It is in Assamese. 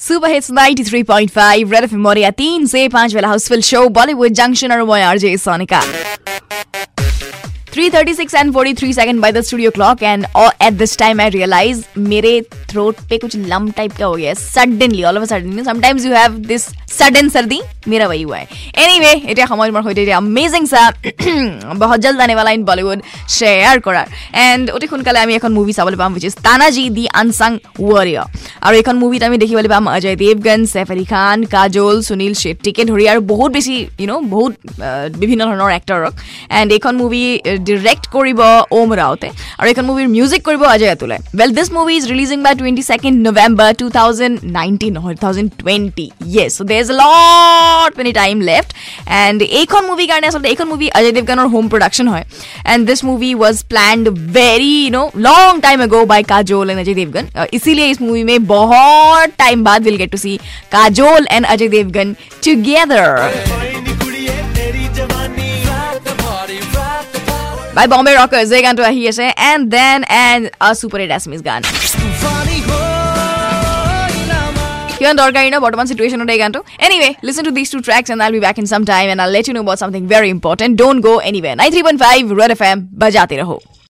Super hits 93.5 red FM Moriya 3 से 5 वाला हाउसफुल शो बॉलीवुड जंक्शन और मैं RJ Sonika 336 and 43 second by the studio clock and uh, at this time I realize मेरे थ्रोट पे कुछ लम टाइप का हो गया है suddenly all of a sudden sometimes you have this sudden सर्दी मेरा वही हुआ है এনিৱে এতিয়া সময় মোৰ সৈতে এতিয়া আমেজিং চা বহুত জল্দ আনে वाला ইন বলিউড শ্বেয়াৰ কৰাৰ এণ্ড অতি সোনকালে আমি এখন মুভি চাবলৈ পাম which is Tanhaji the unsung warrior আৰু এইখন মুভিত আমি দেখিবলৈ পাম অজয় দেৱগন চেফ আলী খান কাজল সুনীল শ্বেট্টিকে ধৰি আৰু বহুত বেছি ইউ ন বহুত বিভিন্ন ধৰণৰ এক্টৰক এণ্ড এইখন মুভি ডিৰেক্ট কৰিব ওম ৰাওতে আৰু এইখন মুভিৰ মিউজিক কৰিব Ajay আতুলে well this movie is releasing by twenty second November two thousand nineteen নহয় two thousand twenty yes so' there is lot many time left and এইখন মুভিৰ কাৰণে আচলতে এইখন মুভি অজয় দেৱগানৰ হোম প্ৰডাকশ্যন হয় and this movie was planned very you know long time ago by Kajol and Ajay Devgn इसीलिए इस मूवी में बहुत टाइम बाद will get to see Kajol and Ajay Devgn together By Bombay Rockers, they're going to hear it. And then, and a super Erasmus gun. কিমান দৰকাৰী ন বৰ্তমান চিটুৱেশ্যনত এই গানটো anyway listen to this two tracks and I'll be back in some time and I'll let you know but something very important don't go' anyway nine three point five red F M বাজাতে ৰহ